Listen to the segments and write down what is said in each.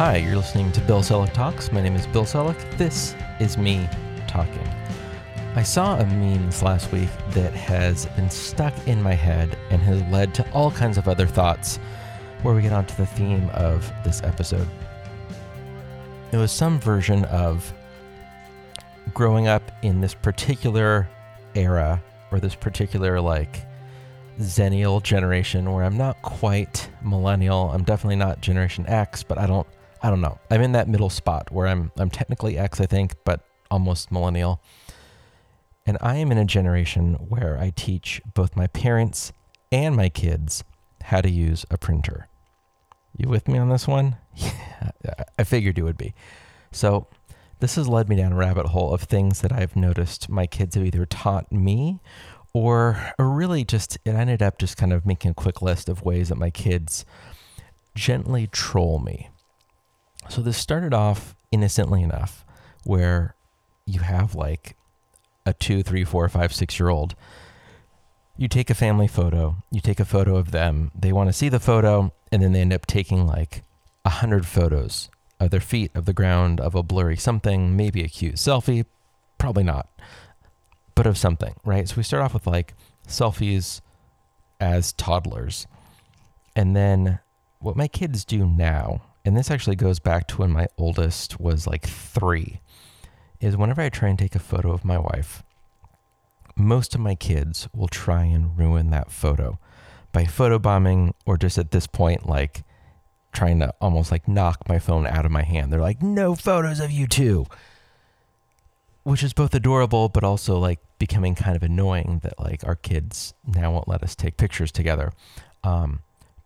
Hi, you're listening to Bill Selak Talks. My name is Bill Selak. This is me talking. I saw a meme this last week that has been stuck in my head and has led to all kinds of other thoughts where we get onto the theme of this episode. It was some version of growing up in this particular era or this particular like Xennial generation where I'm not quite millennial. I'm definitely not Generation X, but I don't I don't know. I'm in that middle spot where I'm I'm technically X, I think, but almost millennial. And I am in a generation where I teach both my parents and my kids how to use a printer. You with me on this one? Yeah, I figured you would be. So, this has led me down a rabbit hole of things that I've noticed my kids have either taught me or, or really just, it ended up just kind of making a quick list of ways that my kids gently troll me. So, this started off innocently enough where you have like a two, three, four, five, six year old. You take a family photo, you take a photo of them, they want to see the photo, and then they end up taking like a hundred photos of their feet, of the ground, of a blurry something, maybe a cute selfie, probably not, but of something, right? So we start off with like selfies as toddlers. And then what my kids do now, and this actually goes back to when my oldest was like three, is whenever I try and take a photo of my wife, most of my kids will try and ruin that photo by photobombing or just at this point, like trying to almost like knock my phone out of my hand. They're like, no photos of you two. Which is both adorable, but also like becoming kind of annoying that like our kids now won't let us take pictures together. Um,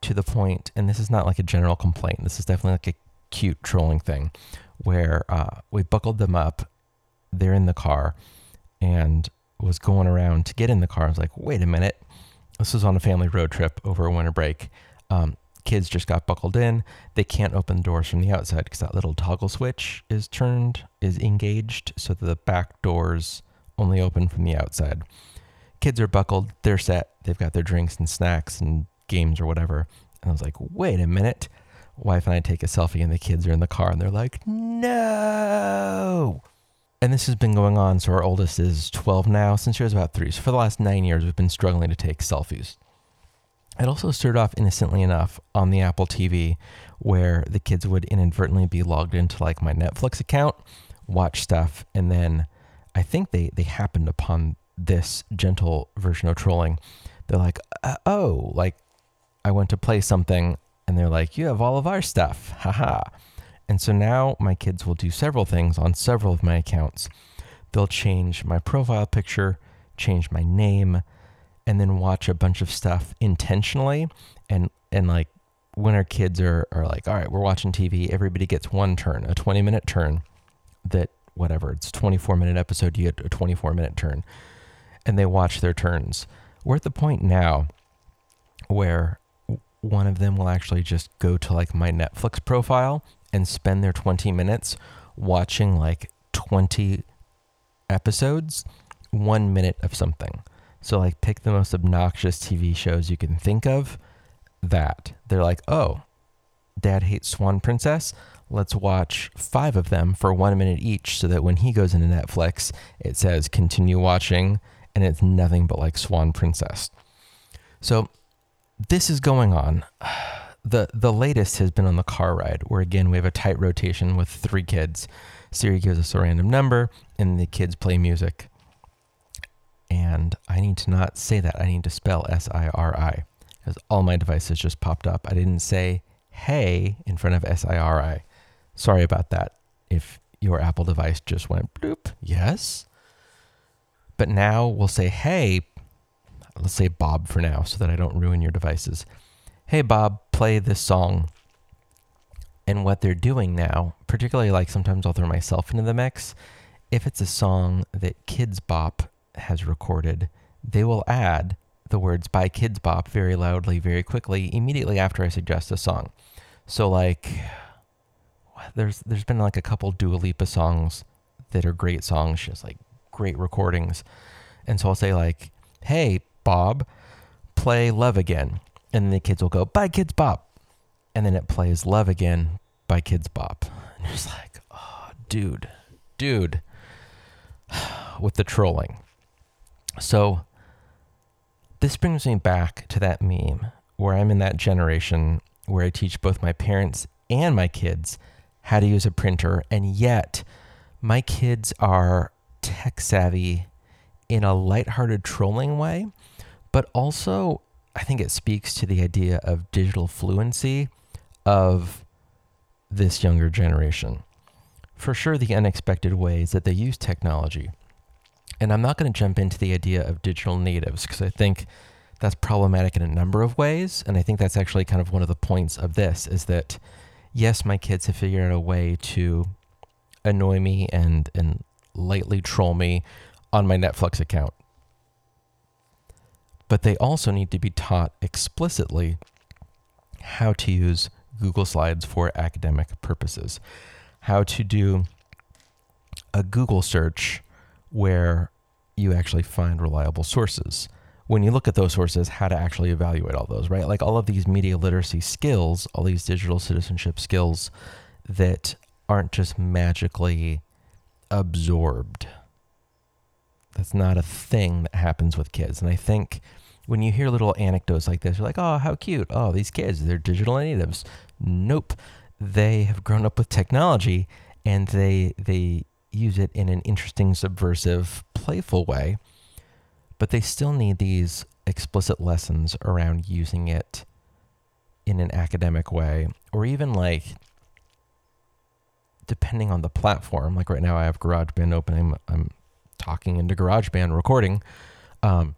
to the point, and this is not like a general complaint, this is definitely like a cute trolling thing where uh, we buckled them up. They're in the car and was going around to get in the car. I was like, wait a minute. This was on a family road trip over a winter break. Um, kids just got buckled in. They can't open the doors from the outside because that little toggle switch is turned, is engaged, so the back doors only open from the outside. Kids are buckled, they're set, they've got their drinks and snacks and games or whatever. And I was like, wait a minute. Wife and I take a selfie, and the kids are in the car, and they're like, no. And this has been going on. So our oldest is 12 now, since she was about three. So for the last nine years, we've been struggling to take selfies. It also started off innocently enough on the Apple TV where the kids would inadvertently be logged into like my Netflix account, watch stuff, and then I think they they happened upon this gentle version of trolling. They're like, uh, "Oh, like I went to play something and they're like, "You have all of our stuff." Haha. And so now my kids will do several things on several of my accounts. They'll change my profile picture, change my name, and then watch a bunch of stuff intentionally and and like when our kids are are like all right we're watching tv everybody gets one turn a 20 minute turn that whatever it's 24 minute episode you get a 24 minute turn and they watch their turns we're at the point now where one of them will actually just go to like my netflix profile and spend their 20 minutes watching like 20 episodes one minute of something so like pick the most obnoxious TV shows you can think of. That they're like, oh, Dad hates Swan Princess. Let's watch five of them for one minute each, so that when he goes into Netflix, it says continue watching, and it's nothing but like Swan Princess. So this is going on. The the latest has been on the car ride, where again we have a tight rotation with three kids. Siri gives us a random number, and the kids play music and I need to not say that. I need to spell S I R I because all my devices just popped up. I didn't say hey in front of S I R I. Sorry about that. If your Apple device just went bloop, yes. But now we'll say hey, let's say Bob for now so that I don't ruin your devices. Hey Bob, play this song. And what they're doing now, particularly like sometimes I'll throw myself into the mix, if it's a song that Kidz Bop has recorded, they will add the words by Kidz Bop very loudly, very quickly, immediately after I suggest a song. So like there's there's been like a couple Dua Lipa songs that are great songs, just like great recordings. And so I'll say like, "Hey, Bob, play Love Again." And the kids will go, "By Kidz Bop." And then it plays Love Again by Kidz Bop. And it's like, oh, dude, dude, with the trolling. So this brings me back to that meme where I'm in that generation where I teach both my parents and my kids how to use a printer, and yet my kids are tech savvy in a lighthearted trolling way, but also I think it speaks to the idea of digital fluency of this younger generation. For sure, the unexpected ways that they use technology. And I'm not going to jump into the idea of digital natives because I think that's problematic in a number of ways. And I think that's actually kind of one of the points of this is that, yes, my kids have figured out a way to annoy me and, and lightly troll me on my Netflix account but they also need to be taught explicitly how to use Google Slides for academic purposes, how to do a Google search where you actually find reliable sources. When you look at those sources, how to actually evaluate all those, right? Like all of these media literacy skills, all these digital citizenship skills that aren't just magically absorbed that's not a thing that happens with kids. And I think when you hear little anecdotes like this, you're like, oh, how cute. Oh, these kids, they're digital natives. Nope. They have grown up with technology and they they use it in an interesting, subversive, playful way. But they still need these explicit lessons around using it in an academic way or even like depending on the platform like right now i have garageband open i'm, I'm talking into GarageBand recording, um,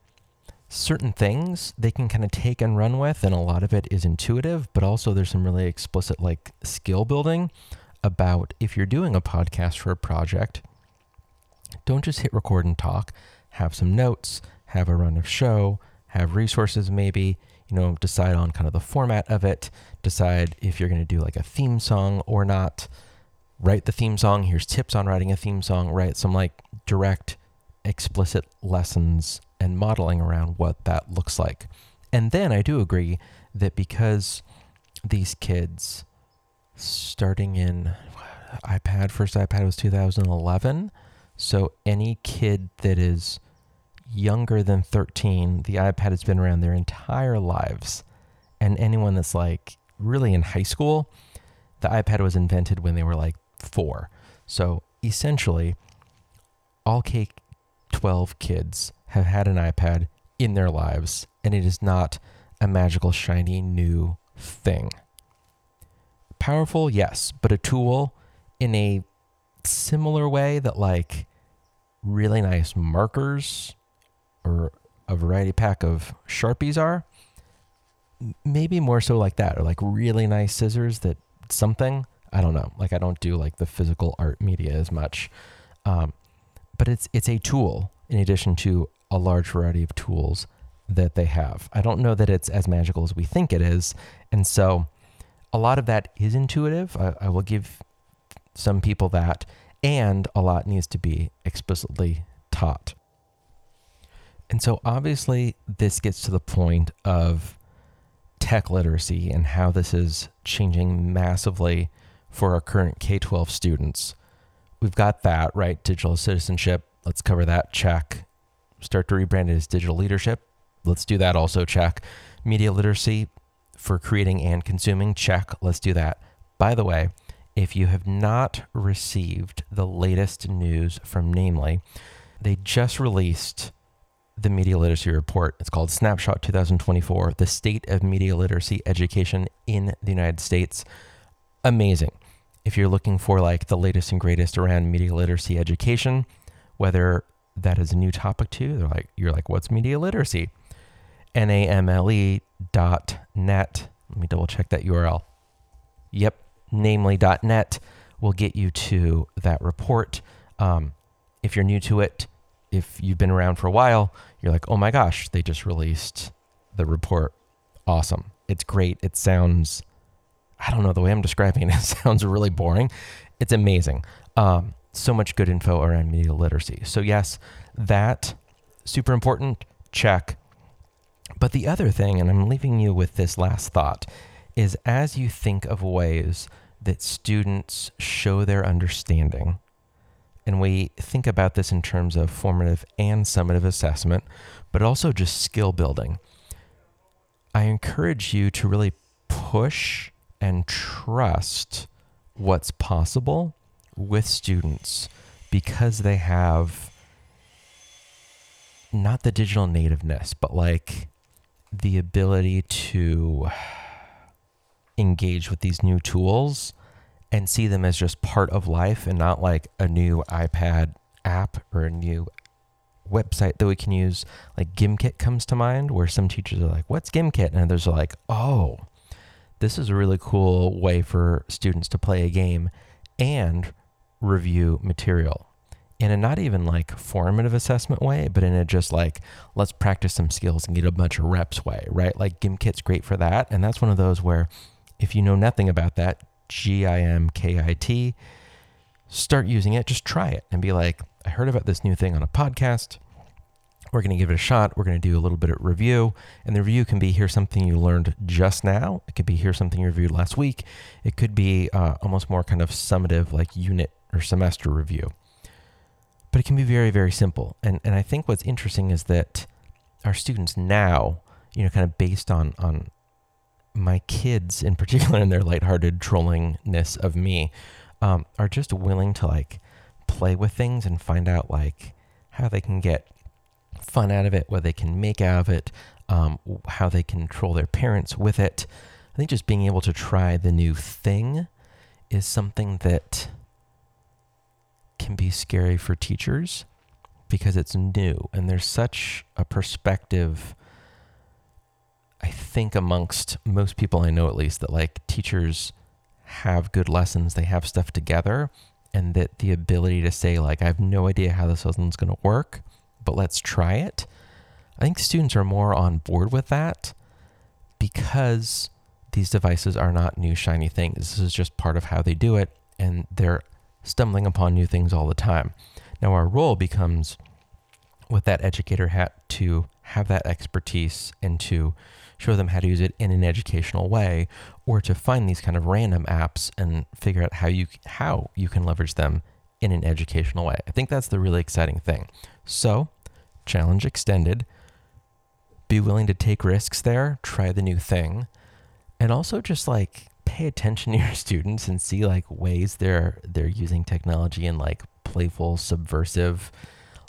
certain things they can kind of take and run with, and a lot of it is intuitive, but also there's some really explicit like skill building about if you're doing a podcast for a project, don't just hit record and talk. Have some notes, have a run of show, have resources maybe, you know, decide on kind of the format of it, decide if you're going to do like a theme song or not write the theme song. Here's tips on writing a theme song. Write some like direct, explicit lessons and modeling around what that looks like. And then I do agree that because these kids, starting in iPad, first iPad was 2011. So any kid that is younger than 13, the iPad has been around their entire lives. And anyone that's like really in high school, the iPad was invented when they were like four. So essentially, all K 12 kids have had an iPad in their lives, and it is not a magical, shiny new thing. Powerful, yes, but a tool in a similar way that, like, really nice markers or a variety pack of Sharpies are. Maybe more so like that, or like really nice scissors that something I don't know. Like I don't do like the physical art media as much, um, but it's it's a tool in addition to a large variety of tools that they have. I don't know that it's as magical as we think it is, and so a lot of that is intuitive. I, I will give some people that, and a lot needs to be explicitly taught. And so obviously, this gets to the point of tech literacy and how this is changing massively for our current K 12 students. We've got that, right? Digital citizenship. Let's cover that. Check. Start to rebrand it as digital leadership. Let's do that also. Check. Media literacy for creating and consuming. Check. Let's do that. By the way, if you have not received the latest news from NAMLE, they just released the Media Literacy Report. It's called Snapshot 2024 The State of Media Literacy Education in the United States. Amazing if you're looking for like the latest and greatest around media literacy education, whether that is a new topic to you, they're like you're like, what's media literacy? N-A-M-L-E dot net. Let me double check that URL. Yep, NAMLE dot net will get you to that report. Um, if you're new to it, if you've been around for a while, you're like, oh my gosh, they just released the report. Awesome. It's great. It sounds I don't know, the way I'm describing it, it sounds really boring. It's amazing. Um, so much good info around media literacy. So, yes, that super important, check. But the other thing, and I'm leaving you with this last thought, is as you think of ways that students show their understanding, and we think about this in terms of formative and summative assessment, but also just skill building. I encourage you to really push and trust what's possible with students because they have not the digital nativeness, but like the ability to engage with these new tools and see them as just part of life and not like a new iPad app or a new website that we can use. Like Gimkit comes to mind, where some teachers are like, What's Gimkit? And others are like, Oh, this is a really cool way for students to play a game and review material in a not even like formative assessment way, but in a just like, let's practice some skills and get a bunch of reps way, right? Like Gimkit's great for that. And that's one of those where if you know nothing about that, G I M K I T, start using it, just try it and be like, I heard about this new thing on a podcast. We're going to give it a shot. We're going to do a little bit of review. And the review can be here's something you learned just now. It could be here's something you reviewed last week. It could be uh, almost more kind of summative, like unit or semester review. But it can be very, very simple. And, and I think what's interesting is that our students now, you know, kind of based on, on my kids in particular and their lighthearted trollingness of me, um, are just willing to like play with things and find out like how they can get fun out of it, what they can make out of it, um, how they control their parents with it. I think just being able to try the new thing is something that can be scary for teachers because it's new and there's such a perspective I think amongst most people I know at least that like teachers have good lessons, they have stuff together and that the ability to say like I have no idea how this lesson's going to work, but let's try it. I think students are more on board with that because these devices are not new shiny things. This is just part of how they do it and they're stumbling upon new things all the time. Now, our role becomes with that educator hat to have that expertise and to show them how to use it in an educational way or to find these kind of random apps and figure out how you how you can leverage them in an educational way. I think that's the really exciting thing. So, challenge extended. Be willing to take risks there, try the new thing, and also just like pay attention to your students and see like ways they're they're using technology in like playful, subversive,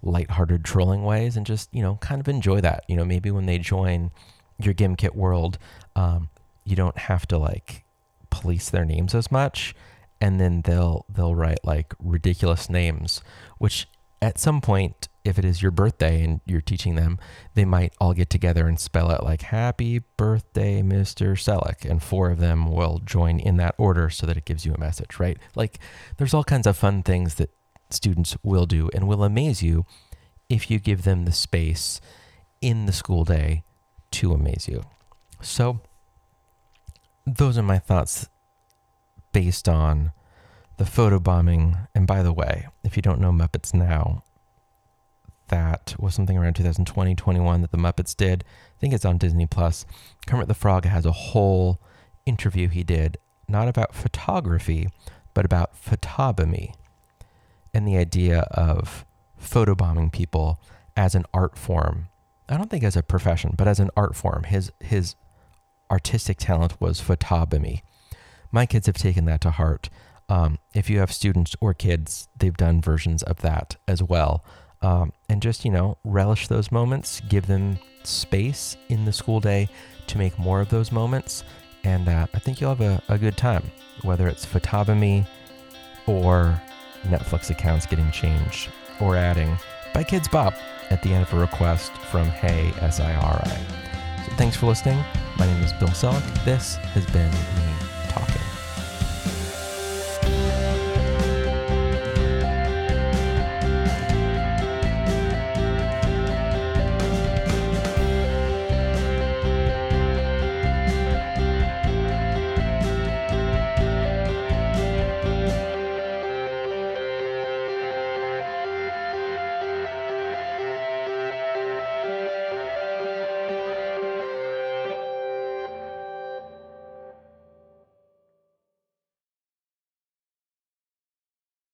lighthearted trolling ways and just, you know, kind of enjoy that. You know, maybe when they join your Gimkit world, um, you don't have to like police their names as much and then they'll they'll write like ridiculous names which at some point if it is your birthday and you're teaching them, they might all get together and spell out like "Happy Birthday, Mr. Selak," and four of them will join in that order so that it gives you a message, right? Like, there's all kinds of fun things that students will do and will amaze you if you give them the space in the school day to amaze you. So, those are my thoughts based on the photobombing. And by the way, if you don't know Muppets Now, that was something around 2020, 21 that the Muppets did. I think it's on Disney Plus. Kermit the Frog has a whole interview he did, not about photography, but about photobomy and the idea of photobombing people as an art form. I don't think as a profession, but as an art form. His his artistic talent was photobomy. My kids have taken that to heart. Um, if you have students or kids, they've done versions of that as well um, and just, you know, relish those moments, give them space in the school day to make more of those moments. And uh, I think you'll have a, a good time, whether it's photobomy or Netflix accounts getting changed or adding by Kidz Bop at the end of a request from Hey SIRI. So thanks for listening. My name is Bill Selak. This has been me.